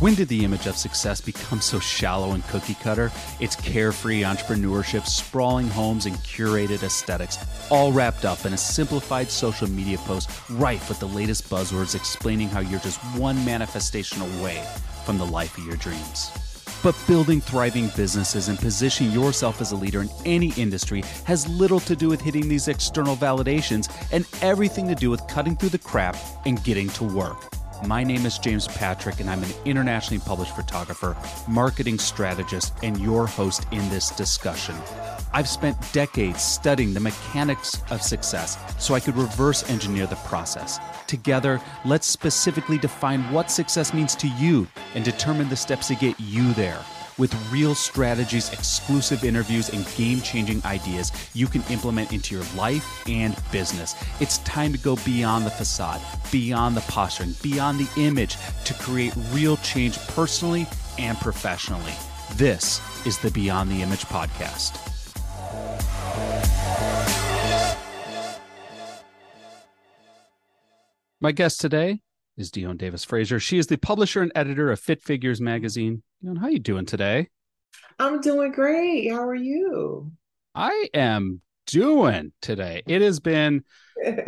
When did the image of success become so shallow and cookie cutter? It's carefree entrepreneurship, sprawling homes, and curated aesthetics, all wrapped up in a simplified social media post rife with the latest buzzwords explaining how you're just one manifestation away from the life of your dreams. But building thriving businesses and positioning yourself as a leader in any industry has little to do with hitting these external validations and everything to do with cutting through the crap and getting to work. My name is James Patrick, and I'm an internationally published photographer, marketing strategist, and your host in this discussion. I've spent decades studying the mechanics of success so I could reverse engineer the process. Together, let's specifically define what success means to you and determine the steps to get you there. With real strategies, exclusive interviews, and game changing ideas you can implement into your life and business. It's time to go beyond the facade, beyond the posturing, beyond the image to create real change personally and professionally. This is the Beyond the Image podcast. My guest today is Dion Davis Fraser. She is the publisher and editor of Fit Figures magazine. How you doing today? I'm doing great. How are you? I am doing today. It has been,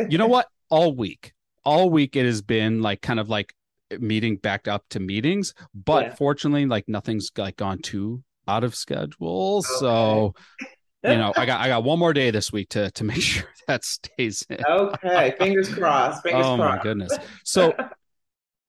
you know what, all week. All week it has been like kind of like meeting backed up to meetings, but yeah. fortunately, like nothing's like gone too out of schedule. Okay. So you know, I got I got one more day this week to to make sure that stays in. Okay, fingers crossed. Fingers oh crossed. my goodness. So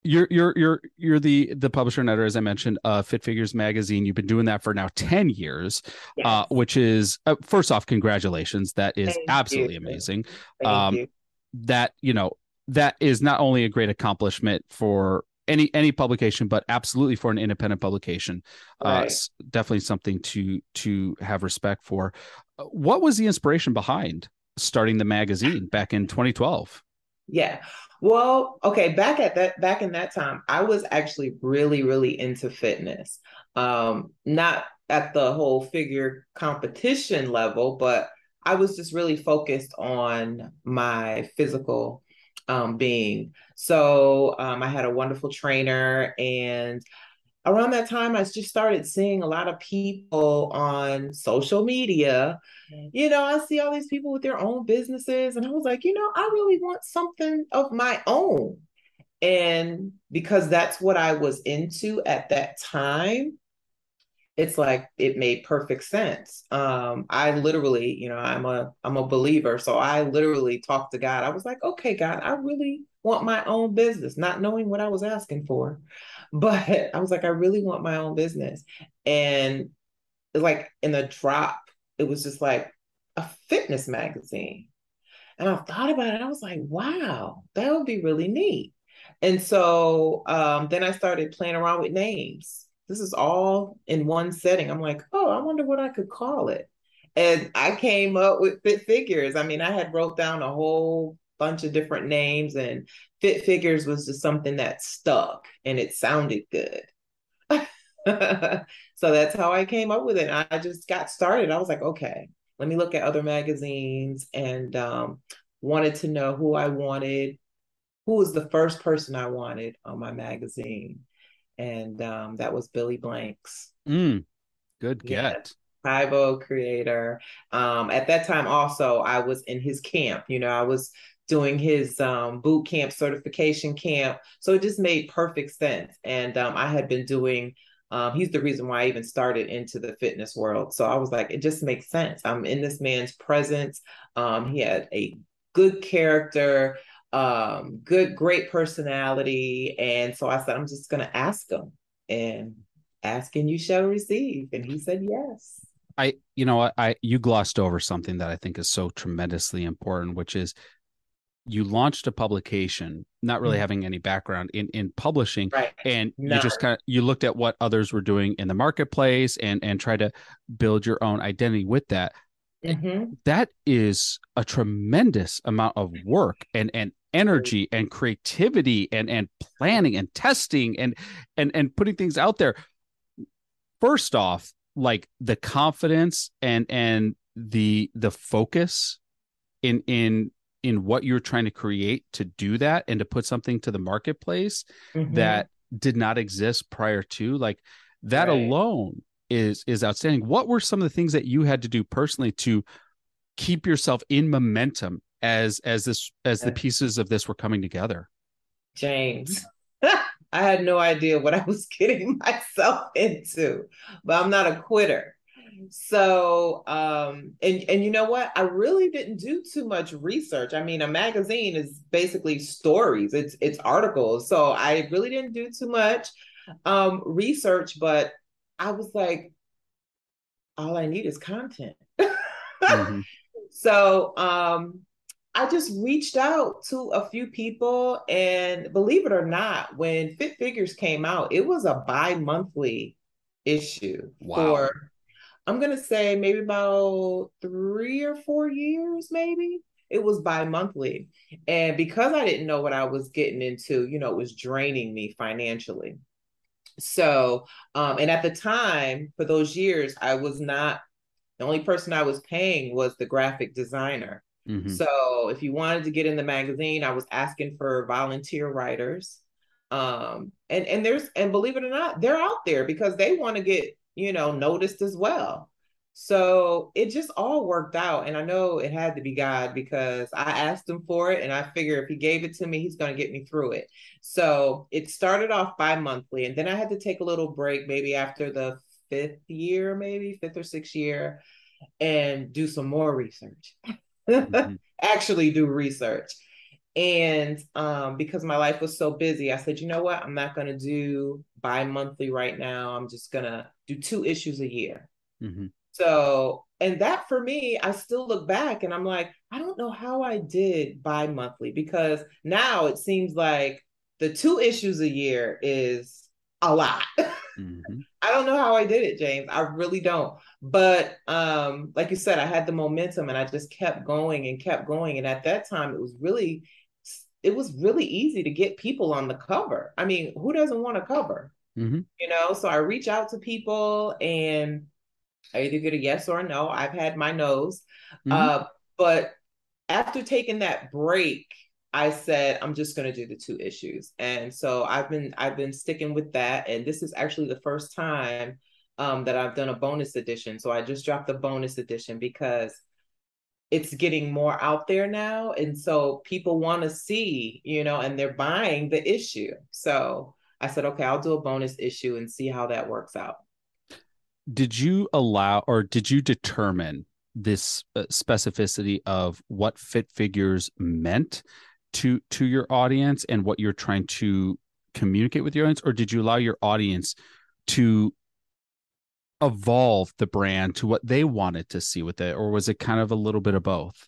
you're you're you're you're the the publisher and editor, as I mentioned, uh, Fit Figures magazine. You've been doing that for now ten years, uh, yes. uh, which is uh, first off, congratulations. That is Thank absolutely you. amazing. Thank um, you. That you know that is not only a great accomplishment for any any publication, but absolutely for an independent publication. Uh, right. Uh, definitely something to to have respect for. Uh, what was the inspiration behind starting the magazine back in 2012? Yeah. Well, okay, back at that back in that time, I was actually really really into fitness. Um not at the whole figure competition level, but I was just really focused on my physical um, being. So um, I had a wonderful trainer, and around that time, I just started seeing a lot of people on social media. Mm-hmm. You know, I see all these people with their own businesses, and I was like, you know, I really want something of my own. And because that's what I was into at that time, it's like it made perfect sense. Um, I literally, you know, I'm a I'm a believer, so I literally talked to God. I was like, okay, God, I really want my own business, not knowing what I was asking for, but I was like, I really want my own business, and like in the drop, it was just like a fitness magazine, and I thought about it. I was like, wow, that would be really neat. And so um, then I started playing around with names this is all in one setting. I'm like, oh, I wonder what I could call it. And I came up with Fit Figures. I mean, I had wrote down a whole bunch of different names, and Fit Figures was just something that stuck and it sounded good. so that's how I came up with it. I just got started. I was like, okay, let me look at other magazines and um, wanted to know who I wanted, who was the first person I wanted on my magazine and um, that was Billy Blanks. Mm, good get. Tae creator. Um, at that time, also, I was in his camp. You know, I was doing his um, boot camp certification camp. So it just made perfect sense. And um, I had been doing, um, he's the reason why I even started into the fitness world. So I was like, it just makes sense. I'm in this man's presence. Um, he had a good character um, good, great personality. And so I said, I'm just going to ask him and asking you shall receive. And he said, yes. I, you know, I, you glossed over something that I think is so tremendously important, which is you launched a publication not really mm-hmm. having any background in in publishing right. and you just kind of you looked at what others were doing in the marketplace and and try to build your own identity with that mm-hmm. that is a tremendous amount of work and and energy and creativity and and planning and testing and and and putting things out there first off like the confidence and and the the focus in in in what you're trying to create to do that and to put something to the marketplace mm-hmm. that did not exist prior to like that right. alone is is outstanding. What were some of the things that you had to do personally to keep yourself in momentum as as this as the pieces of this were coming together? James. I had no idea what i was getting myself into but i'm not a quitter so um and and you know what? I really didn't do too much research. I mean a magazine is basically stories. It's it's articles. So i really didn't do too much um research but i was like all i need is content. Mm-hmm. so um I just reached out to a few people, and believe it or not, when Fit Figures came out, it was a bi monthly issue wow. for I'm gonna say maybe about three or four years, maybe. It was bi-monthly. And because I didn't know what I was getting into, you know, it was draining me financially. So, um, and at the time, for those years, I was not the only person I was paying was the graphic designer. Mm-hmm. So if you wanted to get in the magazine, I was asking for volunteer writers. Um, and and there's and believe it or not, they're out there because they want to get you know, noticed as well. So it just all worked out. And I know it had to be God because I asked him for it. And I figure if he gave it to me, he's going to get me through it. So it started off bi monthly. And then I had to take a little break, maybe after the fifth year, maybe fifth or sixth year, and do some more research. Mm-hmm. Actually, do research. And um, because my life was so busy, I said, you know what? I'm not going to do bi monthly right now. I'm just going to do two issues a year. Mm-hmm. So, and that for me, I still look back and I'm like, I don't know how I did bi monthly because now it seems like the two issues a year is a lot. Mm-hmm. I don't know how I did it, James. I really don't. But um, like you said, I had the momentum and I just kept going and kept going. And at that time, it was really it was really easy to get people on the cover. I mean, who doesn't want a cover? Mm-hmm. You know, so I reach out to people and I either get a yes or a no. I've had my no's. Mm-hmm. Uh, but after taking that break, I said I'm just going to do the two issues. And so I've been I've been sticking with that and this is actually the first time um, that I've done a bonus edition. So I just dropped the bonus edition because it's getting more out there now and so people want to see you know and they're buying the issue. So i said okay i'll do a bonus issue and see how that works out. Did you allow or did you determine this uh, specificity of what fit figures meant to to your audience and what you're trying to communicate with your audience? Or did you allow your audience to evolve the brand to what they wanted to see with it or was it kind of a little bit of both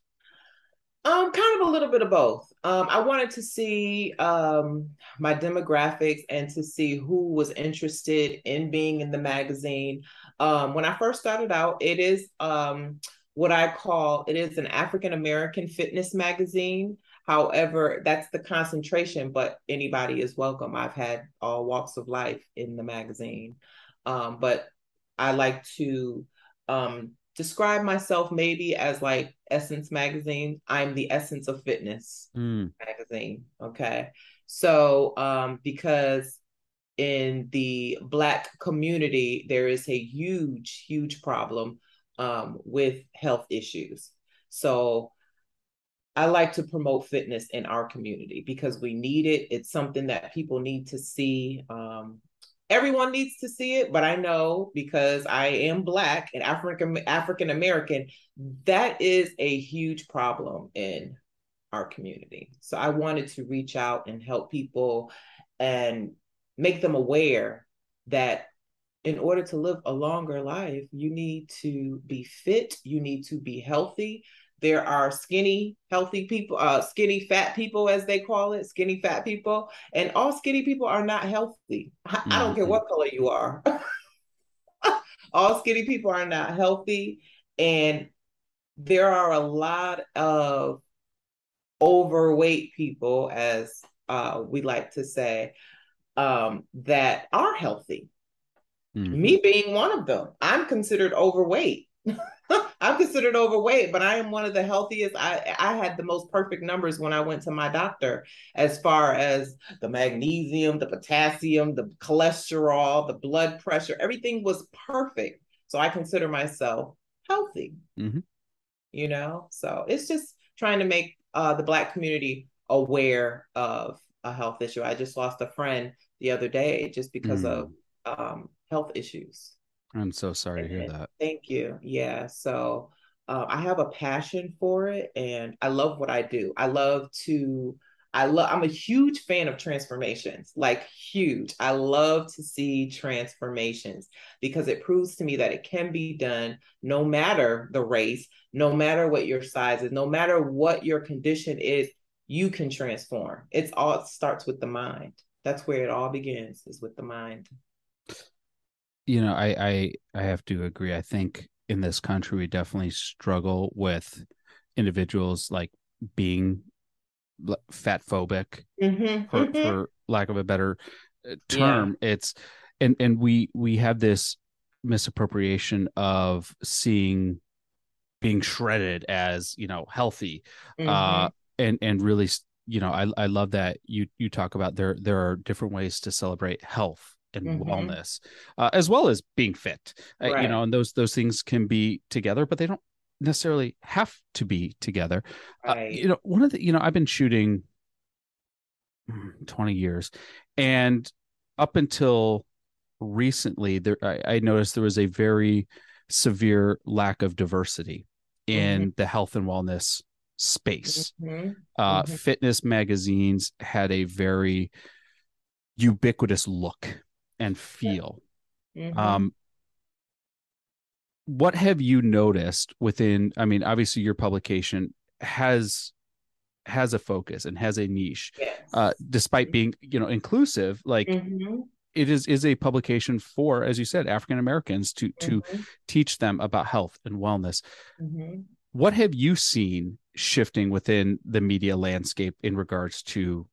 um kind of a little bit of both um i wanted to see um my demographics and to see who was interested in being in the magazine um when i first started out it is um what i call it is an african american fitness magazine However, that's the concentration, but anybody is welcome. I've had all walks of life in the magazine. Um, but I like to um, describe myself maybe as like Essence Magazine. I'm the essence of fitness mm. magazine. Okay. So, um, because in the Black community, there is a huge, huge problem um, with health issues. So, I like to promote fitness in our community because we need it. It's something that people need to see. Um, everyone needs to see it, but I know because I am black and African African American, that is a huge problem in our community. So I wanted to reach out and help people and make them aware that in order to live a longer life, you need to be fit, you need to be healthy. There are skinny, healthy people, uh, skinny fat people, as they call it, skinny fat people, and all skinny people are not healthy. I, I don't care Mm-hmm. what color you are. all skinny people are not healthy, and there are a lot of overweight people, as uh, we like to say, um, that are healthy. Mhm. Me being one of them, I'm considered overweight. I'm considered overweight, but I am one of the healthiest. I I had the most perfect numbers when I went to my doctor as far as the magnesium, the potassium, the cholesterol, the blood pressure, everything was perfect. So I consider myself healthy. Mhm. You know, so it's just trying to make uh, the black community aware of a health issue. I just lost a friend the other day just because of um, health issues. I'm so sorry to hear And- that. Thank you. Yeah. So uh, I have a passion for it and I love what I do. I love to, I love, I'm a huge fan of transformations, like huge. I love to see transformations because it proves to me that it can be done no matter the race, no matter what your size is, no matter what your condition is, you can transform. It's all, it starts with the mind. That's where it all begins, is with the mind. You know I, I i have to agree i think in this country we definitely struggle with individuals like being fat phobic Mhm, for, mhm. for lack of a better uh, term it's and and we we have this misappropriation of seeing being shredded as you know healthy uh Mhm. and and really you know i i love that you you talk about there there are different ways to celebrate health and Mhm. wellness uh, as well as being fit uh, you know and those those things can be together but they don't necessarily have to be together uh, Right. you know one of the you know i've been shooting mm, 20 years and up until recently there I, I noticed there was a very severe lack of diversity in the health and wellness space Mhm. uh Mhm. fitness magazines had a very ubiquitous look and feel Mhm. um what have you noticed within i mean obviously your publication has has a focus and has a niche Yes. uh despite being you know inclusive like Mhm. it is is a publication for as you said african americans to to Mhm. teach them about health and wellness Mhm. what have you seen shifting within the media landscape in regards to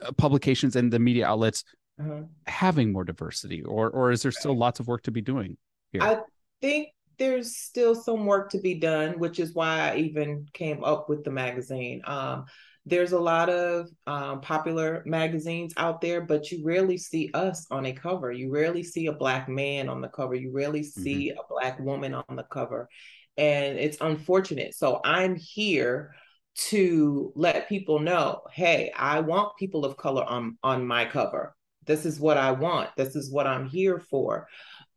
uh, publications and the media outlets Uh-huh. having more diversity or or is there still lots of work to be doing here I think there's still some work to be done, which is why I even came up with the magazine. Um, there's a lot of um, popular magazines out there, but you rarely see us on a cover. You rarely see a black man on the cover. You rarely see a black woman on the cover. And it's unfortunate. So I'm here to let people know, hey, I want people of color on on my cover. This is what I want. This is what I'm here for.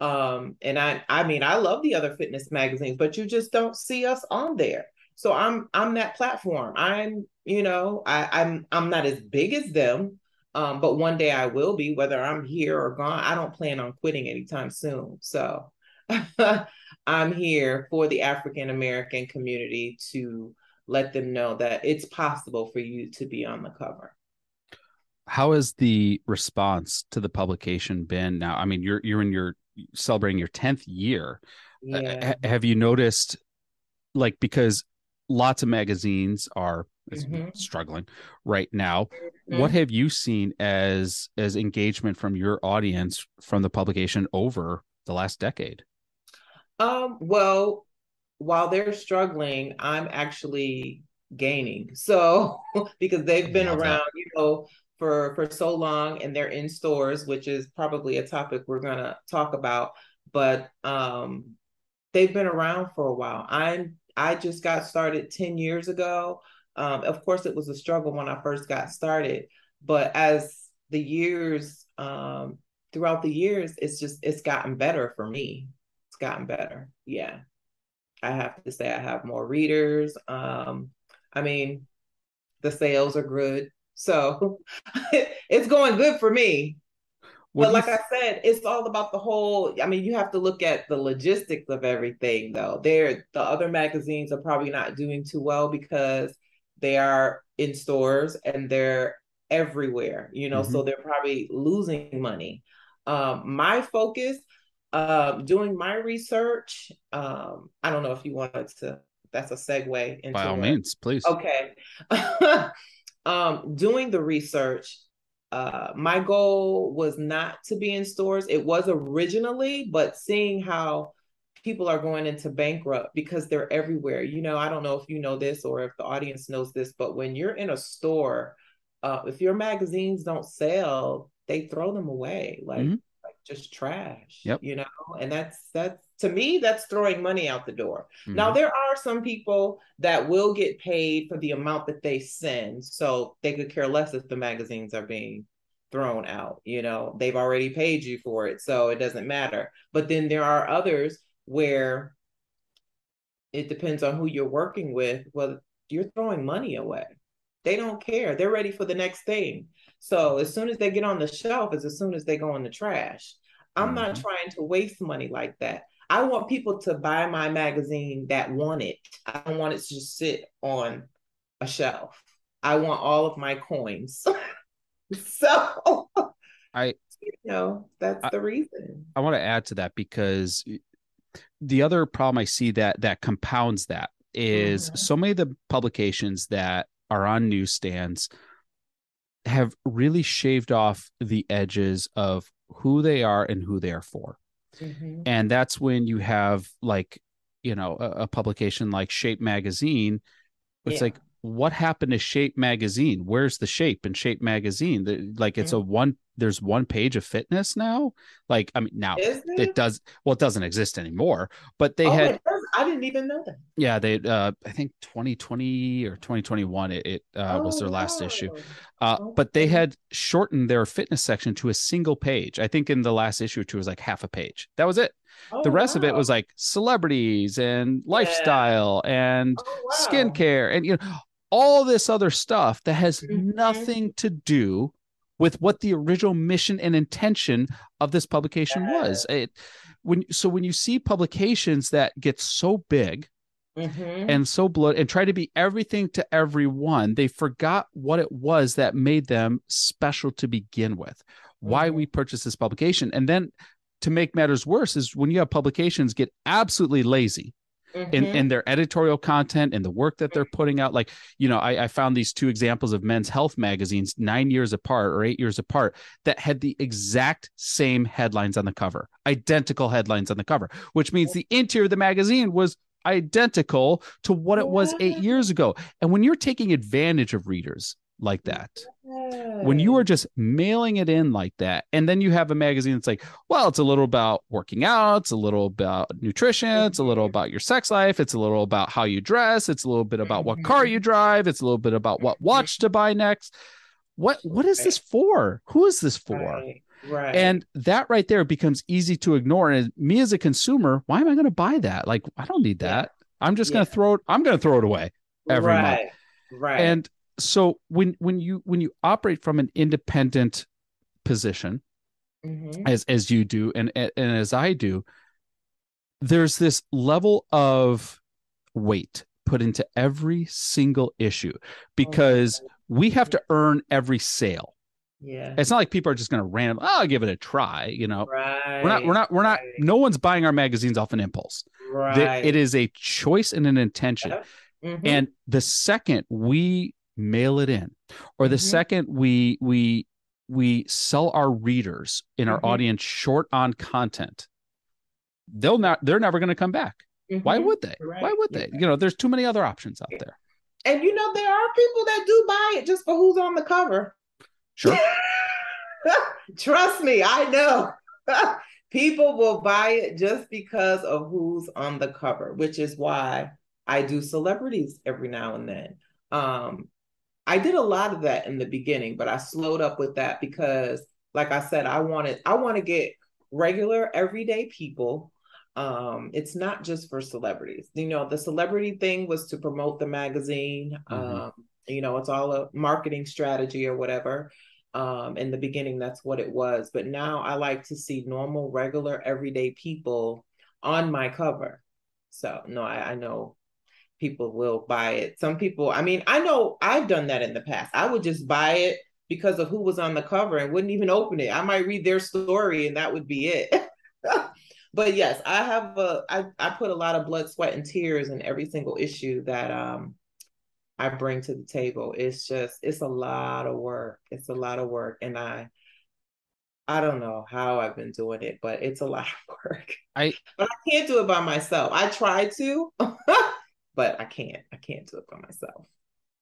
Um, and I I mean I love the other fitness magazines, but you just don't see us on there. So I'm I'm that platform. I'm, you know, I, I'm I'm not as big as them, um, but one day I will be, whether I'm here or gone. I don't plan on quitting anytime soon. So I'm here for the African American community to let them know that it's possible for you to be on the cover. How has the response to the publication been now i mean you're you're in your celebrating your 10th year Uh, Yeah. ha- have you noticed like because lots of magazines are Mhm. struggling right now what Mhm. have you seen as as engagement from your audience from the publication over the last decade Um, well, while they're struggling, I'm actually gaining. So because they've been Love that. around, you know, for for so long and they're in stores, which is probably a topic we're gonna talk about, but um they've been around for a while. I'm I just got started 10 years ago. Um, of course it was a struggle when I first got started, but as the years um throughout the years, it's just it's gotten better for me it's gotten better. Yeah. I have to say I have more readers. Um, I mean, the sales are good. So it's going good for me. but like I said, it's all about the whole. I mean, you have to look at the logistics of everything, though. There, the other magazines are probably not doing too well because they are in stores and they're everywhere. You know, mm-hmm. so they're probably losing money. Um, my focus, uh, doing my research. Um, I don't know if you wanted to. That's a segue into. By all means, please. Okay. um, doing the research uh, my goal was not to be in stores. It was originally, but seeing how people are going into bankrupt because they're everywhere. You know, I don't know if you know this or if the audience knows this, but when you're in a store, uh, if your magazines don't sell, they throw them away like, mm-hmm. Just trash. Yep. You know, and that's that's to me that's throwing money out the door. Mm-hmm. Now there are some people that will get paid for the amount that they send, so they could care less if the magazines are being thrown out. You know, they've already paid you for it, so it doesn't matter. But then there are others where it depends on who you're working with. Well, you're throwing money away. They don't care. They're ready for the next thing. So as soon as they get on the shelf, is as soon as they go in the trash. I'm mm-hmm. not trying to waste money like that. I want people to buy my magazine that want it. I don't want it to just sit on a shelf. I want all of my coins. so I you know, that's I, the reason. I want to add to that because the other problem I see that that compounds that is mm-hmm. so many of the publications that are on newsstands have really shaved off the edges of who they are and who they are for. Mm-hmm. And that's when you have like, you know, a, a publication like Shape Magazine. It's yeah. like, what happened to Shape Magazine? Where's the Shape and Shape Magazine? The, like, it's mm-hmm. a one there's one page of fitness now. Like, I mean, now it? it? does. Well, it doesn't exist anymore. But they oh, had. I didn't even know that. Yeah, they. Uh, I think 2020 or 2021. It, it uh, oh, was their last wow. issue. Uh. But they had shortened their fitness section to a single page. I think in the last issue, too, was like half a page. That was it. Oh, the rest wow. of it was like celebrities and lifestyle yeah. and oh, wow. skincare and you know all this other stuff that has mm-hmm. nothing to do with what the original mission and intention of this publication was. It when so when you see publications that get so big mm-hmm. and so blood and try to be everything to everyone, they forgot what it was that made them special to begin with. Mm-hmm. Why we purchased this publication, and then to make matters worse is when you have publications get absolutely lazy mm-hmm. in, in their editorial content and the work that they're putting out. Like, you know, I, I found these two examples of men's health magazines nine years apart or eight years apart that had the exact same headlines on the cover, identical headlines on the cover, which means the interior of the magazine was identical to what it was eight years ago. And when you're taking advantage of readers like that, when you are just mailing it in like that and then you have a magazine that's like well it's a little about working out it's a little about nutrition it's a little mm-hmm. about your sex life it's a little about how you dress it's a little bit about what car you mm-hmm. drive it's a little bit about what watch to buy next what what is this for who is this for right. Right. And that right there becomes easy to ignore. And me as a consumer, why am I going to buy that? Like, I don't need that. Yeah. I'm just yeah. going to throw it. I'm going to throw it away every right. month. Right. And so when when you when you operate from an independent position mm-hmm. as as you do and and as I do there's this level of weight put into every single issue because oh, we have to earn every sale yeah it's not like people are just going to random oh, i'll give it a try you know right, we're not we're not we're not right. no one's buying our magazines off an impulse right. it is a choice and an intention mm-hmm. and the second we mail it in or the mm-hmm. second we we we sell our readers in our mm-hmm. audience short on content they'll not they're never going to come back mm-hmm. why would they right. why would they yeah. you know there's too many other options out there and you know there are people that do buy it just for who's on the cover sure trust me i know people will buy it just because of who's on the cover which is why i do celebrities every now and then um I did a lot of that in the beginning, but I slowed up with that because, like I said, I wanted I want to get regular everyday people. Um, it's not just for celebrities. You know, the celebrity thing was to promote the magazine. Mm-hmm. Um, you know, it's all a marketing strategy or whatever. Um, in the beginning, that's what it was. But now I like to see normal, regular, everyday people on my cover. So no, I, I know people will buy it. Some people, I mean, I know I've done that in the past. I would just buy it because of who was on the cover and wouldn't even open it. I might read their story and that would be it. but yes, I have a I, I put a lot of blood, sweat, and tears in every single issue that um I bring to the table. It's just it's a lot of work. It's a lot of work. And I I don't know how I've been doing it, but it's a lot of work. I but I can't do it by myself. I try to, but I can't. I can't do it by myself.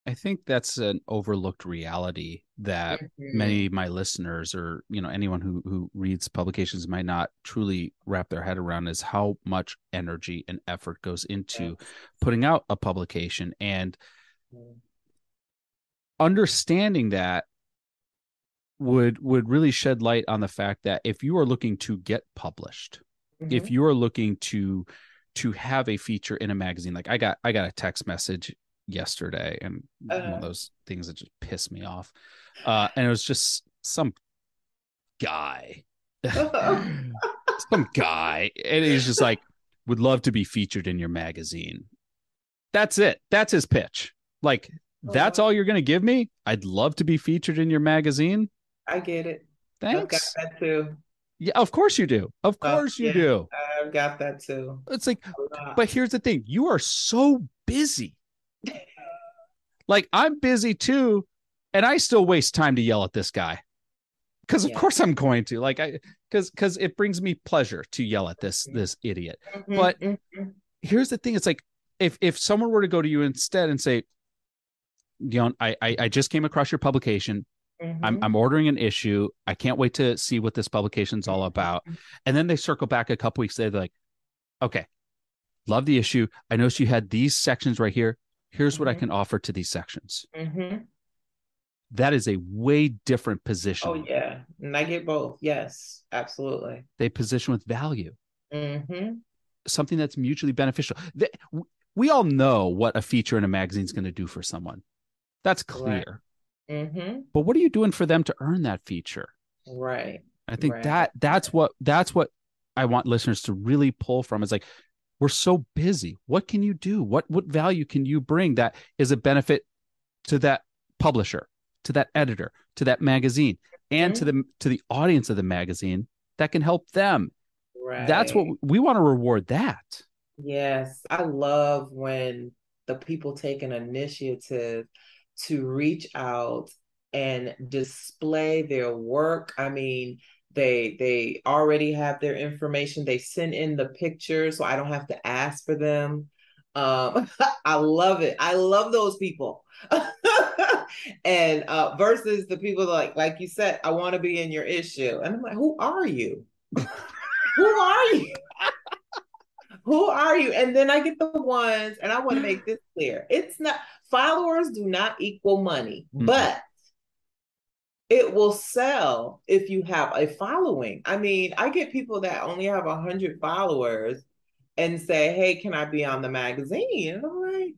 I think that's an overlooked reality that mm-hmm. many of my listeners or you know anyone who who reads publications might not truly wrap their head around is how much energy and effort goes into yes. putting out a publication and mm-hmm. understanding that would would really shed light on the fact that if you are looking to get published mm-hmm. if you are looking to to have a feature in a magazine like i got i got a text message yesterday and uh, one of uh. those things that just pissed me off uh and it was just some guy some guy and he's just like would love to be featured in your magazine that's it that's his pitch like that's uh-huh. all you're going to give me i'd love to be featured in your magazine I get it. Thanks. I've got that too. Yeah, of course you do. Of oh, course you yeah, do. I've got that too. It's like, but here's the thing: you are so busy. like I'm busy too, and I still waste time to yell at this guy. Because of yeah. course I'm going to. Like I, because because it brings me pleasure to yell at this mm-hmm. this idiot. Mm-hmm, but mm-hmm. here's the thing: it's like if if someone were to go to you instead and say, Dion, I, I I just came across your publication. Mm-hmm. I'm, I'm ordering an issue. I can't wait to see what this publication's all about. Mm-hmm. And then they circle back a couple weeks later, they're like, okay, love the issue. I noticed you had these sections right here. Here's mm-hmm. what I mm-hmm. can offer to these sections. Mm-hmm. That is a way different position. Oh, yeah. And I get both. Yes, absolutely. They position with value. Mm-hmm. Something that's mutually beneficial. We all know what a feature in a magazine is going to do for someone. That's clear. Right. Mm-hmm. But what are you doing for them to earn that feature? Right. I think right. that that's what that's what I want listeners to really pull from is like we're so busy. What can you do? What what value can you bring that is a benefit to that publisher, to that editor, to that magazine, and mm-hmm. to the to the audience of the magazine that can help them. Right. That's what we want to reward that. Yes, I love when the people take an initiative to reach out and display their work. I mean, they they already have their information. They send in the pictures, so I don't have to ask for them. Um, I love it. I love those people. and uh, versus the people like like you said, I want to be in your issue, and I'm like, who are you? who are you? who are you? And then I get the ones, and I want to make this clear. It's not followers do not equal money, mm-hmm. but it will sell if you have a following. I mean, I get people that only have a hundred followers and say, "Hey, can I be on the magazine?" And I'm like,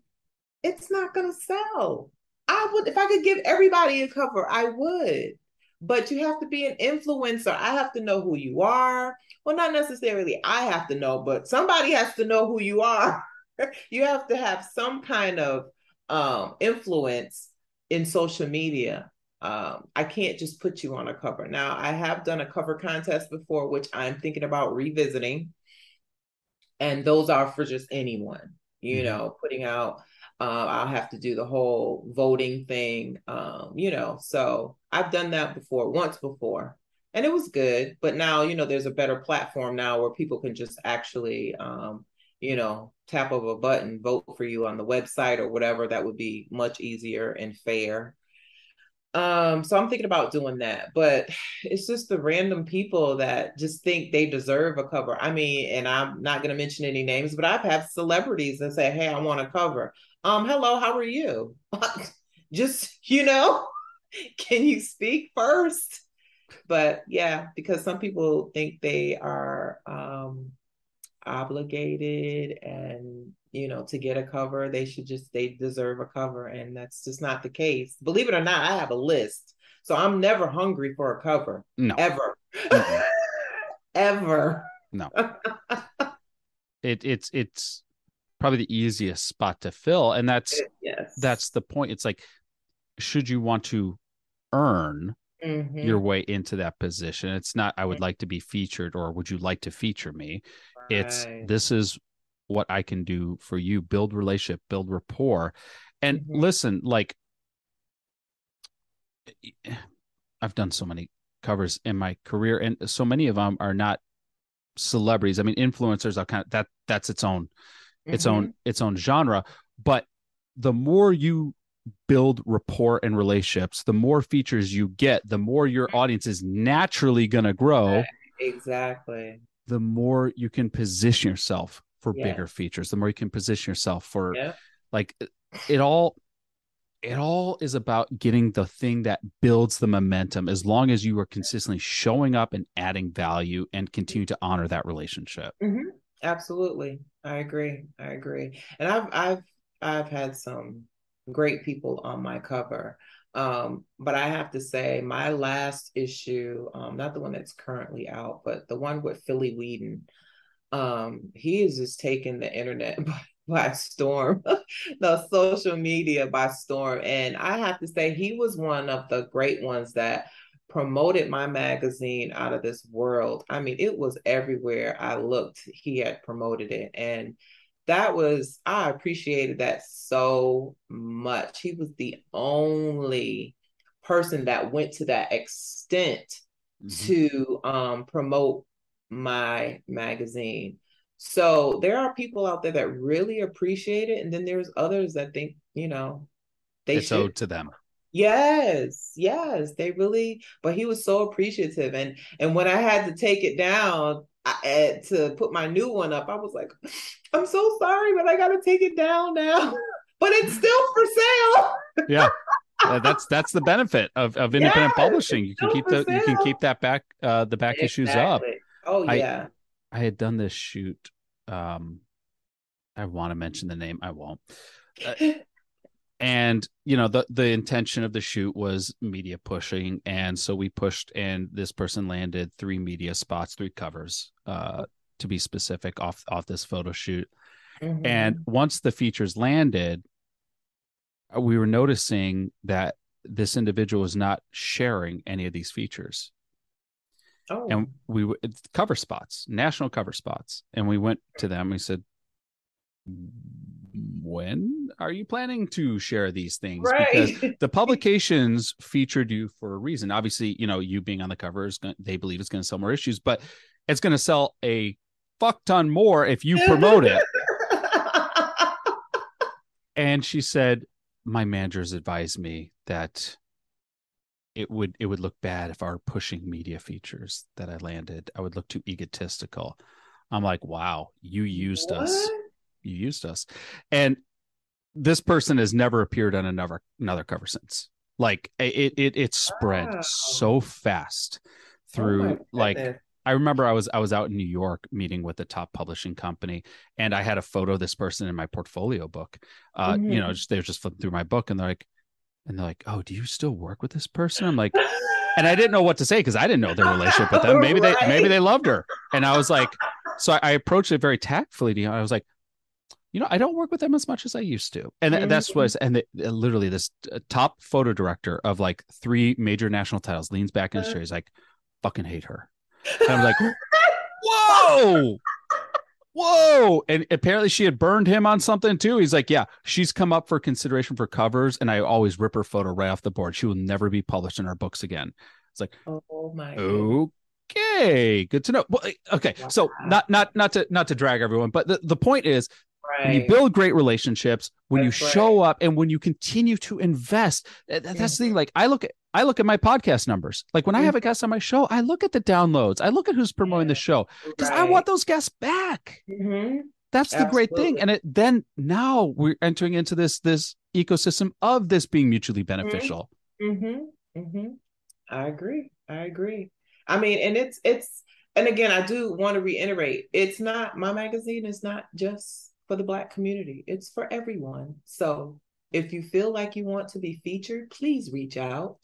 "It's not going to sell." I would, if I could give everybody a cover, I would. But you have to be an influencer. I have to know who you are. Well, not necessarily I have to know, but somebody has to know who you are. you have to have some kind of um, influence in social media. Um, I can't just put you on a cover. Now, I have done a cover contest before, which I'm thinking about revisiting. And those are for just anyone, you mm-hmm. know, putting out. Uh, I'll have to do the whole voting thing, um, you know. So I've done that before, once before, and it was good. But now, you know, there's a better platform now where people can just actually um, you know, tap of a button, vote for you on the website or whatever, that would be much easier and fair. Um, so I'm thinking about doing that, but it's just the random people that just think they deserve a cover. I mean, and I'm not going to mention any names, but I've had celebrities that say, "Hey, I want a cover." Um, hello, how are you? just you know, can you speak first? But yeah, because some people think they are um obligated and you know to get a cover they should just they deserve a cover and that's just not the case believe it or not i have a list So I'm never hungry for a cover. No. Ever. Ever. No. it it's it's probably the easiest spot to fill. And that's yes. that's the point. It's like, should you want to earn Mhm. your way into that position? It's not I would like to be featured or would you like to feature me? It's this is what I can do for you, build relationship, build rapport. And Mhm. listen, like I've done so many covers in my career, and so many of them are not celebrities. I mean, influencers are kind of that that's its own its Mhm. own its own genre. But the more you build rapport and relationships, the more features you get, the more your audience is naturally gonna grow, Exactly. the more you can position yourself for Yeah. bigger features, the more you can position yourself for Yeah. like it all it all is about getting the thing that builds the momentum as long as you are consistently showing up and adding value and continue to honor that relationship hmm Absolutely. I agree. I agree. And I've I've I've had some great people on my cover. Um, but I have to say my last issue, um, not the one that's currently out, but the one with Philly Whedon, um, he is just taking the internet by, by storm, the social media by storm. And I have to say he was one of the great ones that promoted my magazine out of this world. I mean, it was everywhere I looked, he had promoted it. And that was, I appreciated that so much. He was the only person that went to that extent to um, promote my magazine. So there are people out there that really appreciate it. And then there's others that think, you know, they it's should owed to them Yes, yes, they really. But he was so appreciative, and and when I had to take it down I, to put my new one up, I was like, "I'm so sorry, but I got to take it down now." But it's still for sale. yeah. Uh, that's that's the benefit of, of independent publishing. You can keep the for you can keep that back uh the back issues up. Oh yeah. i had done this shoot um i want to mention the name i won't and you know the the intention of the shoot was media pushing. And so we pushed and this person landed three media spots three covers uh to be specific off off this photo shoot. Mhm. and once the features landed uh, we were noticing that this individual was not sharing any of these features. Oh, and we cover spots national cover spots. And we went to them we said when are you planning to share these things because right. the publications featured you for a reason obviously you know you being on the cover is going they believe it's going to sell more issues but it's going to sell a fuck ton more if you promote it and she said my managers advised me that it would it would look bad if I were pushing media features that I landed. I would look too egotistical. I'm like, wow, you used us. You used us. And this person has never appeared on another another cover since. Like it it it spread Wow. so fast Oh through my like. I remember I was I was out in New York meeting with a top publishing company, and I had a photo of this person in my portfolio book. Uh, You know, Mhm. just they're just flipping through my book, and they're like, and they're like, "Oh, do you still work with this person?" I'm like, and I didn't know what to say because I didn't know their relationship with them. Maybe they maybe they loved her, and I was like, so I, I approached it very tactfully. To you. I was like, you know, I don't work with them as much as I used to, and th- that's mm. what. I said. And they, literally, this uh, top photo director of like three major national titles leans back in his chair. Uh. He's like, "Fucking hate her." And I'm like, whoa whoa and apparently she had burned him on something too he's like yeah she's come up for consideration for covers and i always rip her photo right off the board she will never be published in our books again it's like oh my goodness. okay good to know well, eh, okay so not not not to not to drag everyone but the, the point is when you build great relationships when That's you right. show up and when you continue to invest th- th- that's the thing like i look at i look at my podcast numbers like when i have a guest on my show i look at the downloads i look at who's promoting the show because i want those guests back Mhm. that's the great thing and it then now we're entering into this this ecosystem of this being mutually beneficial Mm-hmm. Mm-hmm. I agree. I agree. I mean, and it's it's and again, I do want to reiterate, it's not my magazine is not just for the black community. It's for everyone. So if you feel like you want to be featured, please reach out.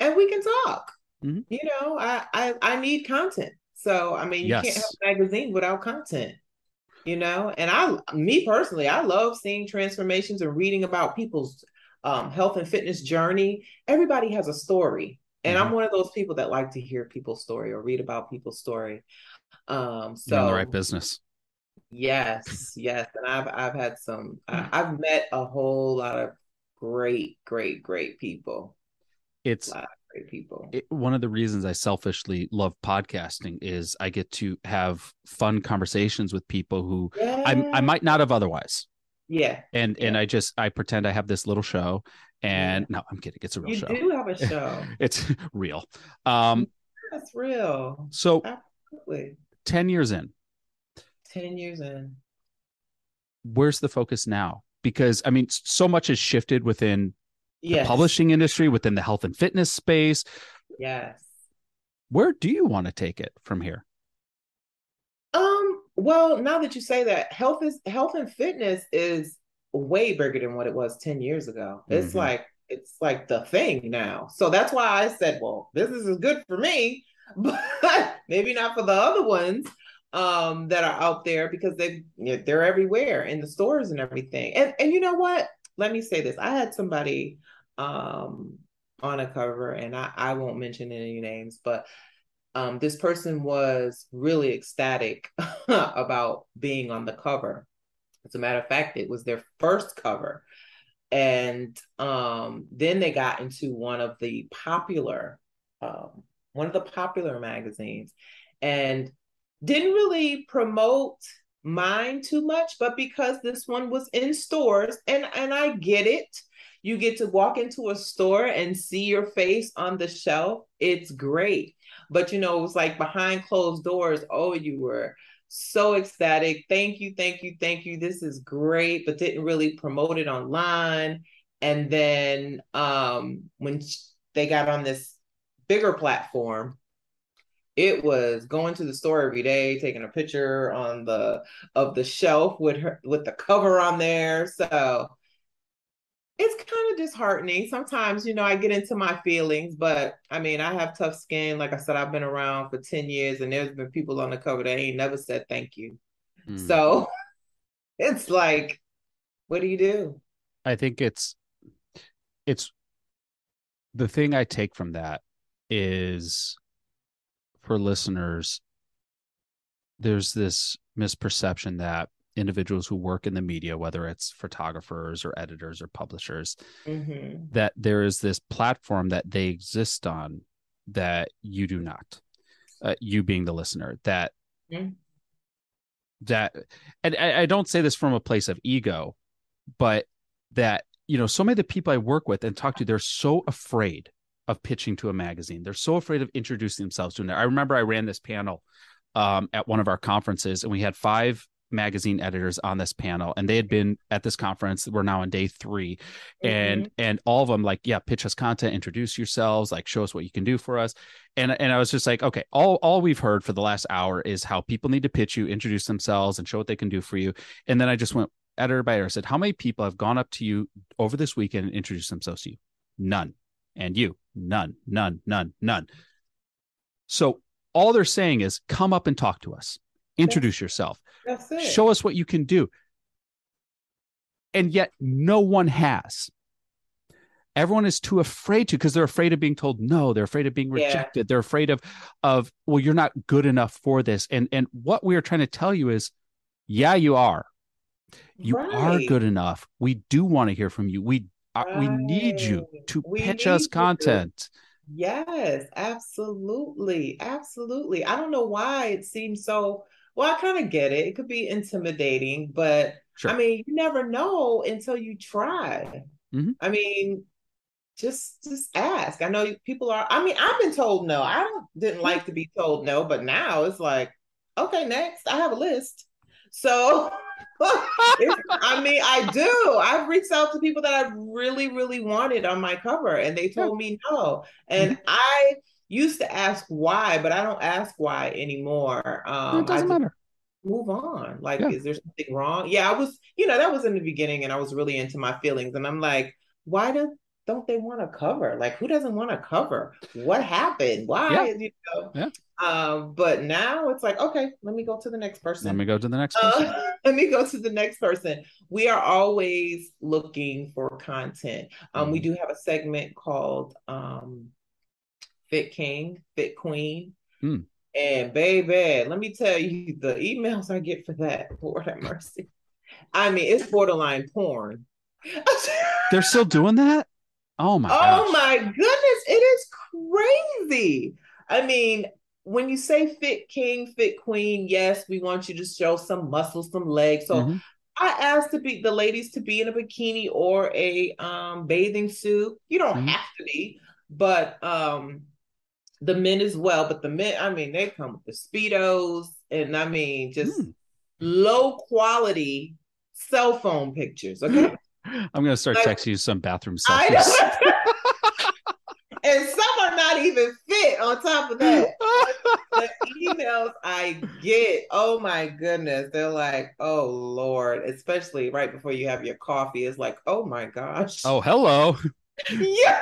and we can talk. Mm-hmm. You know, I, I I need content. So I mean, you yes. can't have a magazine without content. You know, and I, me personally, I love seeing transformations and reading about people's um, health and fitness journey. Everybody has a story, and mm-hmm. I'm one of those people that like to hear people's story or read about people's story. Um, so You're in the right business. Yes, yes, and I've I've had some. I, I've met a whole lot of great, great, great people. It's great people. It, one of the reasons I selfishly love podcasting is I get to have fun conversations with people who yeah. I I might not have otherwise. Yeah. And yeah. and I just I pretend I have this little show and yeah. no, I'm kidding. It's a real you show. You do have a show. it's real. Um that's real. So Absolutely. 10 years in. 10 years in. Where's the focus now? Because I mean so much has shifted within yes. the publishing industry, within the health and fitness space. Yes. Where do you want to take it from here? Um, well, now that you say that, health is health and fitness is way bigger than what it was 10 years ago. It's mm-hmm. like it's like the thing now. So that's why I said, well, business is good for me, but maybe not for the other ones um that are out there because they they're everywhere in the stores and everything. And and you know what? Let me say this. I had somebody um on a cover and I, I won't mention any names, but um, this person was really ecstatic about being on the cover. As a matter of fact, it was their first cover. And um, then they got into one of the popular, um, one of the popular magazines, and didn't really promote mine too much. But because this one was in stores, and and I get it, you get to walk into a store and see your face on the shelf. It's great. But you know, it was like behind closed doors. Oh, you were so ecstatic. Thank you, thank you, thank you. This is great, but didn't really promote it online. And then um, when they got on this bigger platform, it was going to the store every day, taking a picture on the of the shelf with her with the cover on there. So it's kind of disheartening. Sometimes, you know, I get into my feelings, but I mean, I have tough skin. Like I said, I've been around for 10 years and there's been people on the cover that ain't never said thank you. Mm. So it's like, what do you do? I think it's, it's the thing I take from that is for listeners, there's this misperception that individuals who work in the media, whether it's photographers or editors or publishers, mm-hmm. that there is this platform that they exist on that you do not. Uh, you being the listener, that mm-hmm. that, and I, I don't say this from a place of ego, but that you know, so many of the people I work with and talk to, they're so afraid of pitching to a magazine. They're so afraid of introducing themselves to it. I remember I ran this panel um, at one of our conferences, and we had five magazine editors on this panel and they had been at this conference we're now on day 3 mm-hmm. and and all of them like yeah pitch us content introduce yourselves like show us what you can do for us and and i was just like okay all all we've heard for the last hour is how people need to pitch you introduce themselves and show what they can do for you and then i just went editor by editor said how many people have gone up to you over this weekend and introduced themselves to you none and you. None none none none. So all they're saying is come up and talk to us. Introduce yourself. show us what you can do. And yet no one has. Everyone is too afraid to because they're afraid of being told no. They're afraid of being rejected. Yeah. they're afraid of of well you're not good enough for this. And and what we are trying to tell you is yeah you are. You right. are good enough. We do want to hear from you. We right. We need you to we pitch us content yes absolutely absolutely i don't know why it seems so well, I kind of get it. It could be intimidating, but sure. I mean, you never know until you try. Mm-hmm. I mean, just just ask. I know people are. I mean, I've been told no. I didn't like to be told no, but now it's like, okay, next. I have a list. So, I mean, I do. I've reached out to people that I really, really wanted on my cover, and they told me no. And mm-hmm. I used to ask why, but I don't ask why anymore. Um, it doesn't matter. Move on. Like, yeah. is there something wrong? Yeah, I was, you know, that was in the beginning and I was really into my feelings. And I'm like, why do don't they want to cover? Like, who doesn't want to cover? What happened? Why? Yeah. You know? Yeah. Um, but now it's like, okay, let me go to the next person. Let me go to the next person. Uh, let me go to the next person. We are always looking for content. Um, we Mm-hmm. do have a segment called um, Fit King, Fit Queen. Hmm. And baby, let me tell you, the emails I get for that, Lord have mercy. I mean, it's borderline porn. They're still doing that? Oh my Oh gosh. my goodness, it is crazy. I mean, when you say fit king, fit queen, yes, we want you to show some muscles, some legs. So Mhm. I asked to be the ladies to be in a bikini or a um, bathing suit. You don't Mhm. have to be, but um, the men as well. But the men, I mean, they come with the speedos, and I mean, just Hmm. low quality cell phone pictures. Okay. I'm gonna start Like- texting you some bathroom know. and some are not even fit on top of that. The emails I get, oh my goodness, they're like, oh Lord, especially right before you have your coffee, it's like, oh my gosh. oh, hello. yeah,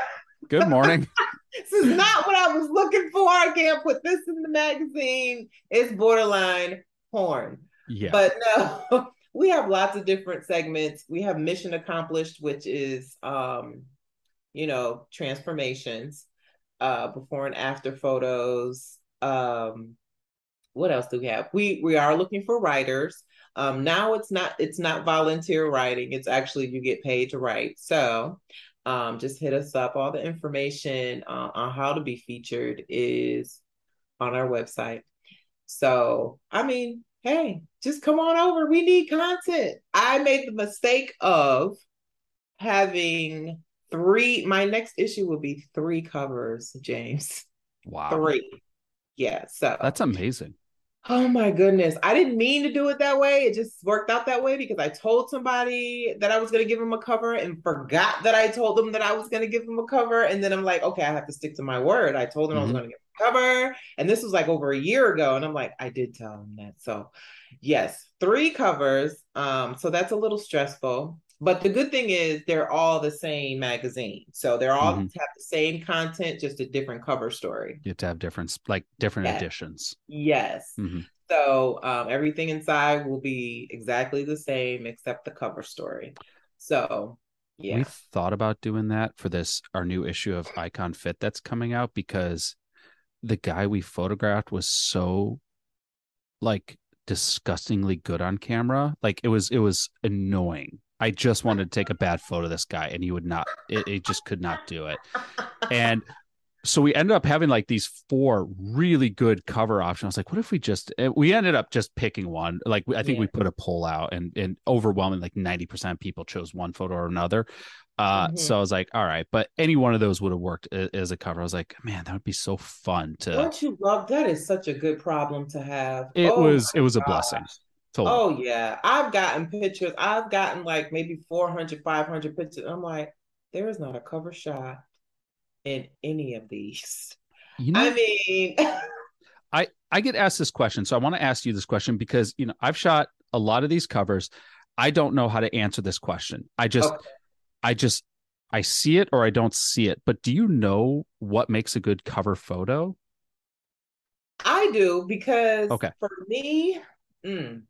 Good morning. this is not what I was looking for. I can't put this in the magazine. It's borderline porn. Yeah. But no, we have lots of different segments. We have mission accomplished, which is um, you know, transformations, uh, before and after photos. Um, what else do we have? We we are looking for writers. Um, now it's not it's not volunteer writing. It's actually you get paid to write. So um, just hit us up. All the information uh, on how to be featured is on our website. So, I mean, hey, just come on over. We need content. I made the mistake of having three. My next issue will be three covers, James. wow. Three. Yeah. So That's amazing. Oh my goodness. I didn't mean to do it that way. It just worked out that way because I told somebody that I was going to give them a cover and forgot that I told them that I was going to give them a cover. And then I'm like, okay, I have to stick to my word. I told them I was Mhm. going to give cover. And this was like over a year ago. And I'm like, I did tell them that. So, yes, three covers. Um, so that's a little stressful. But the good thing is they're all the same magazine. So they're all Mhm. have the same content, just a different cover story. You have to have different, like different Yeah. editions. Yes. Mhm. So um, everything inside will be exactly the same except the cover story. So yeah. We thought about doing that for this our new issue of Icon Fit that's coming out because the guy we photographed was so like disgustingly good on camera. Like it was it was annoying. I just wanted to take a bad photo of this guy and he would not it, it just could not do it. And so we ended up having like these four really good cover options. I was like, what if we just eh, we ended up just picking one. Like I think we put a poll out and and overwhelming like 90% of people chose one photo or another. Uh Mhm. so I was like, all right, but any one of those would have worked as a cover. I was like, man, that would be so fun to Don't you love that is such a good problem to have. it Oh was it was a blessing. Totally. Oh yeah. I've gotten pictures. I've gotten like maybe 400, 500 pictures. I'm like, there is not a cover shot in any of these. you know, I mean, I I get asked this question, so I want to ask you this question because you know I've shot a lot of these covers. I don't know how to answer this question. I just Okay. I just I see it or I don't see it. But do you know what makes a good cover photo? I do because Okay. for me, mm,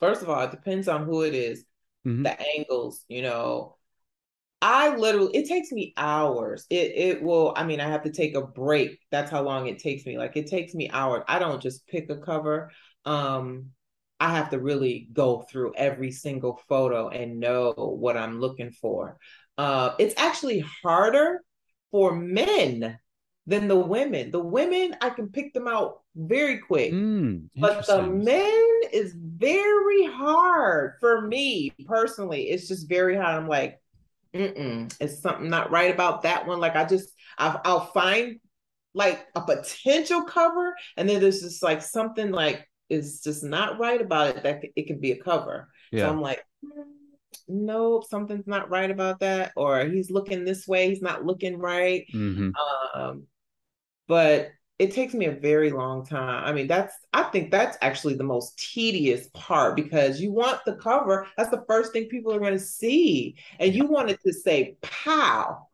first of all, it depends on who it is, Mhm. the angles, you know. I literally it takes me hours. It it will, I mean, I have to take a break. That's how long it takes me. Like it takes me hours. I don't just pick a cover. Um, I have to really go through every single photo and know what I'm looking for. Uh, it's actually harder for men than the women. The women, I can pick them out very quick. Mm, But the men is very hard for me personally. It's just very hard. I'm like, mm-mm, it's something not right about that one. Like I just, I'll, I'll find like a potential cover, and then there's just like something like is just not right about it that it can be a cover. So. I'm like, nope, something's not right about that, or he's looking this way, he's not looking right. hmm Um, but it takes me a very long time. I mean, that's I think that's actually the most tedious part because you want the cover. That's the first thing people are going to see, and you want it to say "pow."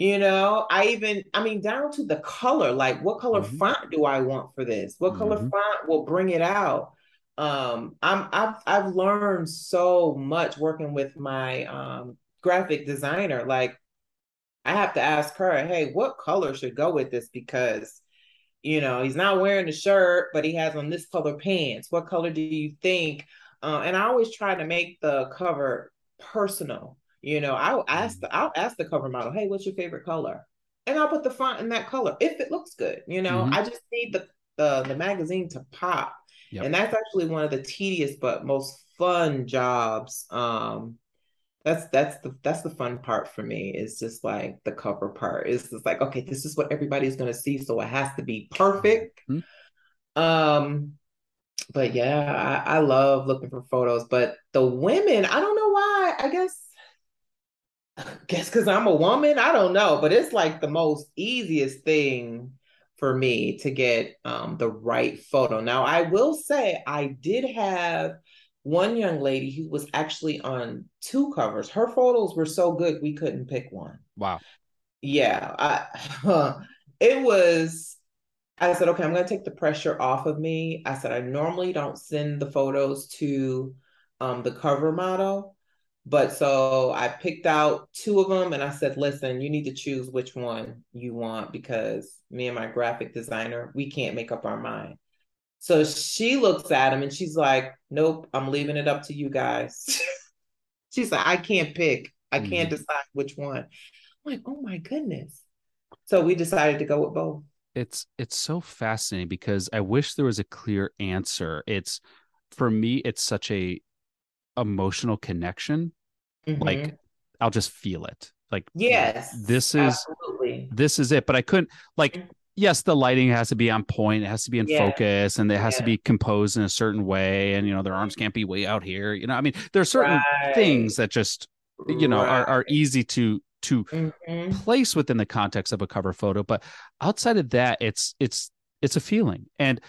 You know, I even, I mean, down to the color, like what color mm-hmm. font do I want for this? What color mm-hmm. font will bring it out? Um, I'm I've I've learned so much working with my um graphic designer. Like I have to ask her, hey, what color should go with this? Because you know, he's not wearing the shirt, but he has on this color pants. What color do you think? Uh, and I always try to make the cover personal. You know, I'll ask the I'll ask the cover model, hey, what's your favorite color? And I'll put the font in that color if it looks good. You know, mm-hmm. I just need the the the magazine to pop. Yep. And that's actually one of the tedious but most fun jobs. Um, that's that's the that's the fun part for me. Is just like the cover part. It's just like, okay, this is what everybody's gonna see, so it has to be perfect. Mm-hmm. Um, but yeah, I, I love looking for photos. But the women, I don't know why. I guess guess because I'm a woman. I don't know, but it's like the most easiest thing for me to get um, the right photo. Now, I will say I did have one young lady who was actually on two covers. Her photos were so good we couldn't pick one. Wow. Yeah, I, it was I said, okay, I'm going to take the pressure off of me. I said, I normally don't send the photos to um, the cover model. But so I picked out two of them and I said, listen, you need to choose which one you want because me and my graphic designer, we can't make up our mind. So she looks at him and she's like, nope, I'm leaving it up to you guys. she's like, I can't pick. I can't mm-hmm. decide which one. I'm like, oh my goodness. So we decided to go with both it's it's so fascinating because I wish there was a clear answer. It's for me, it's such a emotional connection. Mm-hmm. Like I'll just feel it. Like yes, this is absolutely. this is it. But I couldn't like mm-hmm. yes, the lighting has to be on point, it has to be in yeah. focus, and it has yeah. to be composed in a certain way. And you know, their arms can't be way out here. You know, I mean, there are certain right. things that just you know right. are, are easy to to mm-hmm. place within the context of a cover photo but outside of that it's it's it's a feeling and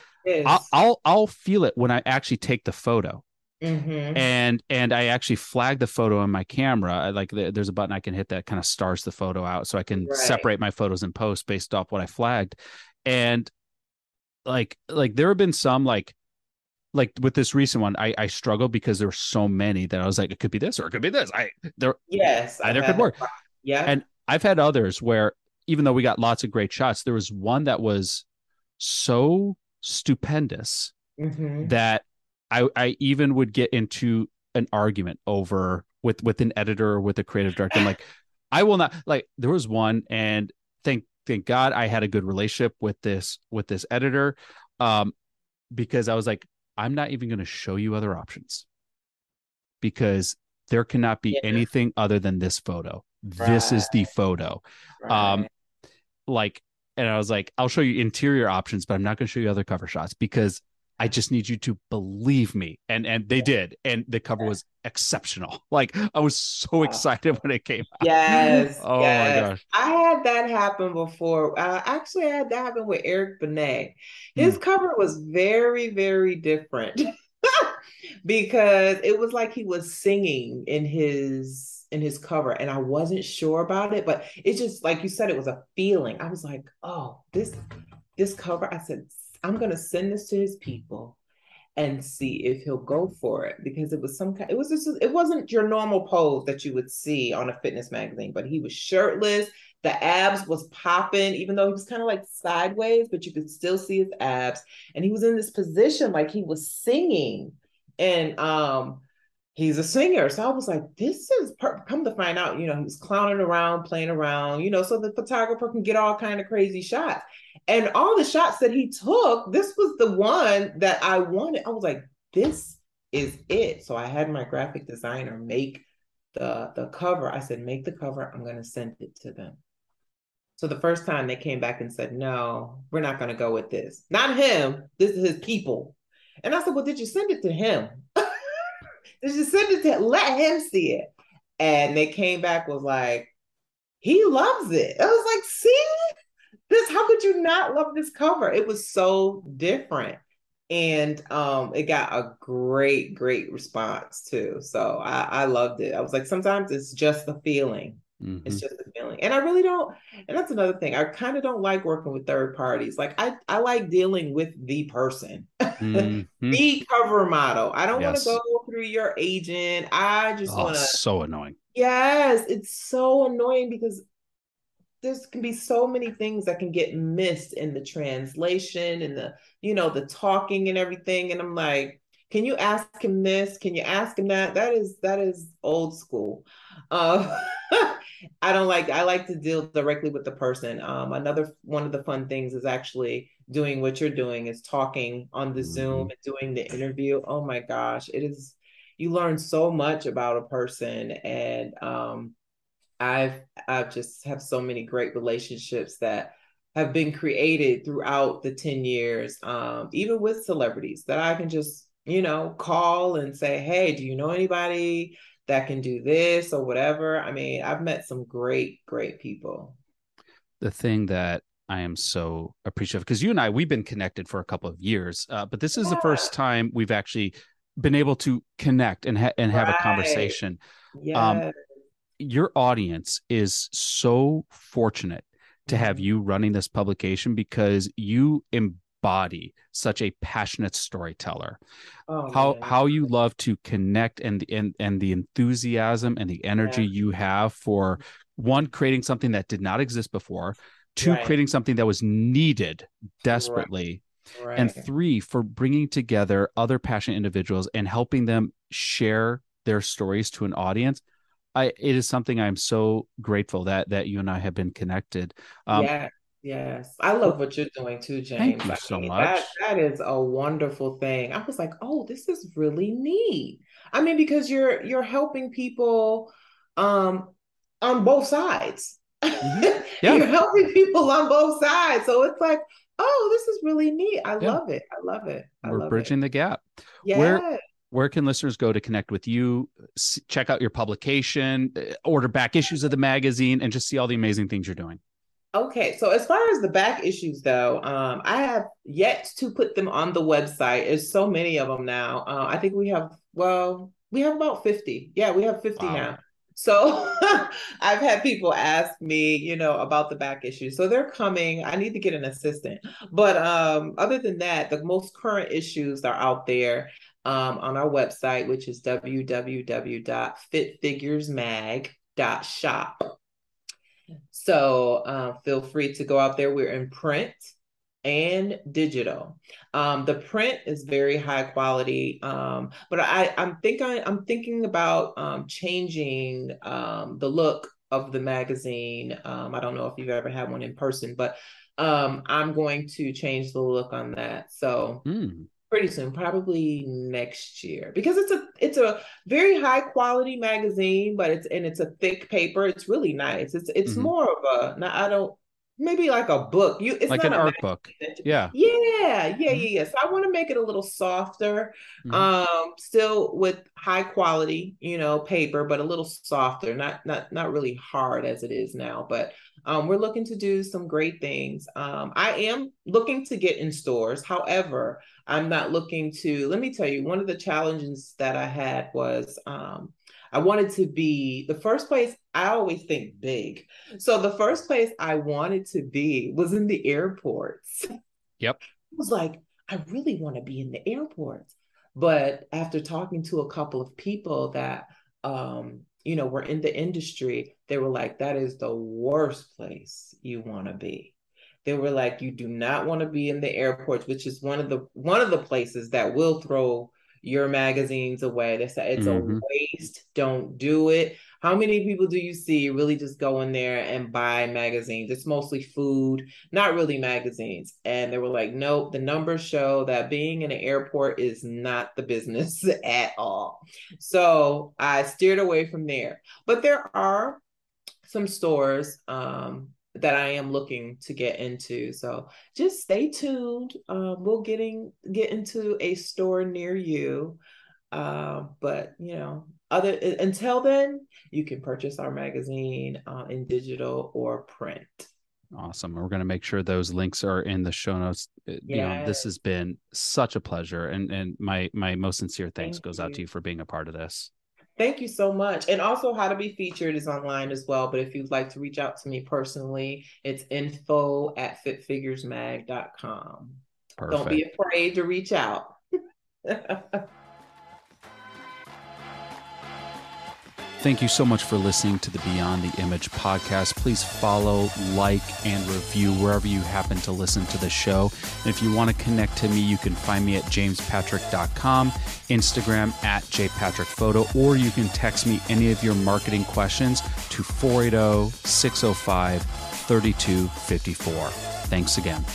I'll, I'll, I'll feel it when i actually take the photo mm-hmm. and and i actually flag the photo on my camera I, like there's a button i can hit that kind of stars the photo out so i can right. separate my photos and post based off what i flagged and like like there have been some like like with this recent one, I I struggled because there were so many that I was like, it could be this or it could be this. I there yes, either could work. Yeah. And I've had others where even though we got lots of great shots, there was one that was so stupendous mm-hmm. that I, I even would get into an argument over with with an editor or with a creative director. I'm like, I will not like there was one and thank thank God I had a good relationship with this with this editor. Um, because I was like, I'm not even going to show you other options because there cannot be yeah. anything other than this photo this is the photo right. um like and i was like i'll show you interior options but i'm not going to show you other cover shots because i just need you to believe me. And and they did. And the cover was exceptional. Like i was so excited when it came out. Yes oh yes. my gosh. I had that happen before. Uh, actually i had that happen with eric benet. His mm. cover was very very different because it was like he was singing in his in his cover and I wasn't sure about it, but it's just like you said, it was a feeling. I was like, oh, this this cover. I said, I'm gonna send this to his people and see if he'll go for it because it was some kind it was just it wasn't your normal pose that you would see on a fitness magazine but he was shirtless the abs was popping even though he was kind of like sideways but you could still see his abs and he was in this position like he was singing and um he's a singer. So I was like, this is per-. come to find out, you know, he was clowning around, playing around, you know, so the photographer can get all kind of crazy shots. And all the shots that he took, this was the one that I wanted. I was like, this is it. So I had my graphic designer make the the cover. I said, make the cover. I'm to send it to them. So the first time they came back and said, no, we're not to go with this. Not him. This is his people. And I said, well, did you send it to him? just send it to let him see it. And they came back was like, he loves it. I was like, see this, how could you not love this cover? It was so different. And um, it got a great, great response too. So I, I loved it. I was like, sometimes it's just the feeling, Mm-hmm. It's just the feeling. And I really don't, and that's another thing. I kind of don't like working with third parties. Like I, I like dealing with the person, mm-hmm. the cover model. I don't yes. want to go through your agent. I just oh, want to so annoying. Yes, it's so annoying because there's can be so many things that can get missed in the translation and the, you know, the talking and everything. And I'm like, can you ask him this? Can you ask him that? That is that is old school. Uh, I don't like. I like to deal directly with the person. Um, another one of the fun things is actually doing what you're doing is talking on the mm-hmm. Zoom and doing the interview. Oh my gosh, it is. You learn so much about a person, and um, I've I've just have so many great relationships that have been created throughout the 10 years um, even with celebrities that i can just you know call and say hey do you know anybody that can do this or whatever. I mean, I've met some great, great people. The thing that I am so appreciative because you and I we've been connected for a couple of years, uh, but this is yeah. the first time we've actually been able to connect and ha- and have right. a conversation. Yeah. Um, your audience is so fortunate to have mm-hmm. you running this publication because you embody such a passionate storyteller. Oh, how man. how you love to connect and and and the enthusiasm and the energy yeah. you have for one creating something that did not exist before, two right. creating something that was needed desperately. Right. Right. And three, for bringing together other passionate individuals and helping them share their stories to an audience I it is something I'm so grateful that that you and I have been connected. Um, yeah. Yes, I love what you're doing too, James. Thank you so mean, much. That, that is a wonderful thing. I was like, oh, this is really neat. I mean, because you're you're helping people um on both sides. Mm-hmm. Yeah. you're helping people on both sides. So it's like, oh, this is really neat. I yeah. love it. I love it. I We're love bridging it. the gap. Yeah. Where where can listeners go to connect with you, check out your publication, uh, order back issues of the magazine, and just see all the amazing things you're doing? Okay, so as far as the back issues though, um, I have yet to put them on the website. There's so many of them now. Uh, I think we have, well, we have about 50. Yeah, we have 50 wow. now. So I've had people ask me, you know, about the back issues. So they're coming. I need to get an assistant. But um, other than that, the most current issues are out there um, on our website, which is www.fitfiguresmag.shop. So uh, feel free to go out there. We're in print and digital. Um, the print is very high quality, um, but I, I'm think I, am thinking about um, changing um, the look of the magazine. Um, I don't know if you've ever had one in person, but um, I'm going to change the look on that. So. Mm pretty soon, probably next year, because it's a it's a very high quality magazine, but it's and it's a thick paper. It's really nice. It's it's mm-hmm. more of a. Now I don't maybe like a book. You it's like an art book. Yeah. Yeah, yeah, yeah, mm-hmm. yeah. So I want to make it a little softer, mm-hmm. um, still with high quality, you know, paper, but a little softer, not not not really hard as it is now. But um, we're looking to do some great things. Um, I am looking to get in stores. However, I'm not looking to. Let me tell you, one of the challenges that I had was um, I wanted to be the first place. I always think big. So the first place I wanted to be was in the airports. Yep. I was like, I really want to be in the airports. But after talking to a couple of people that, um, you know, were in the industry, they were like, that is the worst place you want to be. They were like, you do not want to be in the airports, which is one of the one of the places that will throw your magazines away. They say it's mm-hmm. a waste. Don't do it. How many people do you see really just go in there and buy magazines? It's mostly food, not really magazines. And they were like, nope, the numbers show that being in an airport is not the business at all. So I steered away from there. But there are some stores um, that I am looking to get into. So just stay tuned. Um, we'll getting get into a store near you. Uh, but you know, other until then, you can purchase our magazine uh, in digital or print. Awesome. We're going to make sure those links are in the show notes. Yes. Uh, you know, this has been such a pleasure, and and my my most sincere thanks Thank goes you. out to you for being a part of this. Thank you so much. And also, How to Be Featured is online as well. But if you'd like to reach out to me personally, it's info at fitfiguresmag.com. Perfect. Don't be afraid to reach out. Thank you so much for listening to the Beyond the Image podcast. Please follow, like, and review wherever you happen to listen to the show. And if you want to connect to me, you can find me at jamespatrick.com, Instagram at jpatrickphoto, or you can text me any of your marketing questions to 480 605 3254. Thanks again.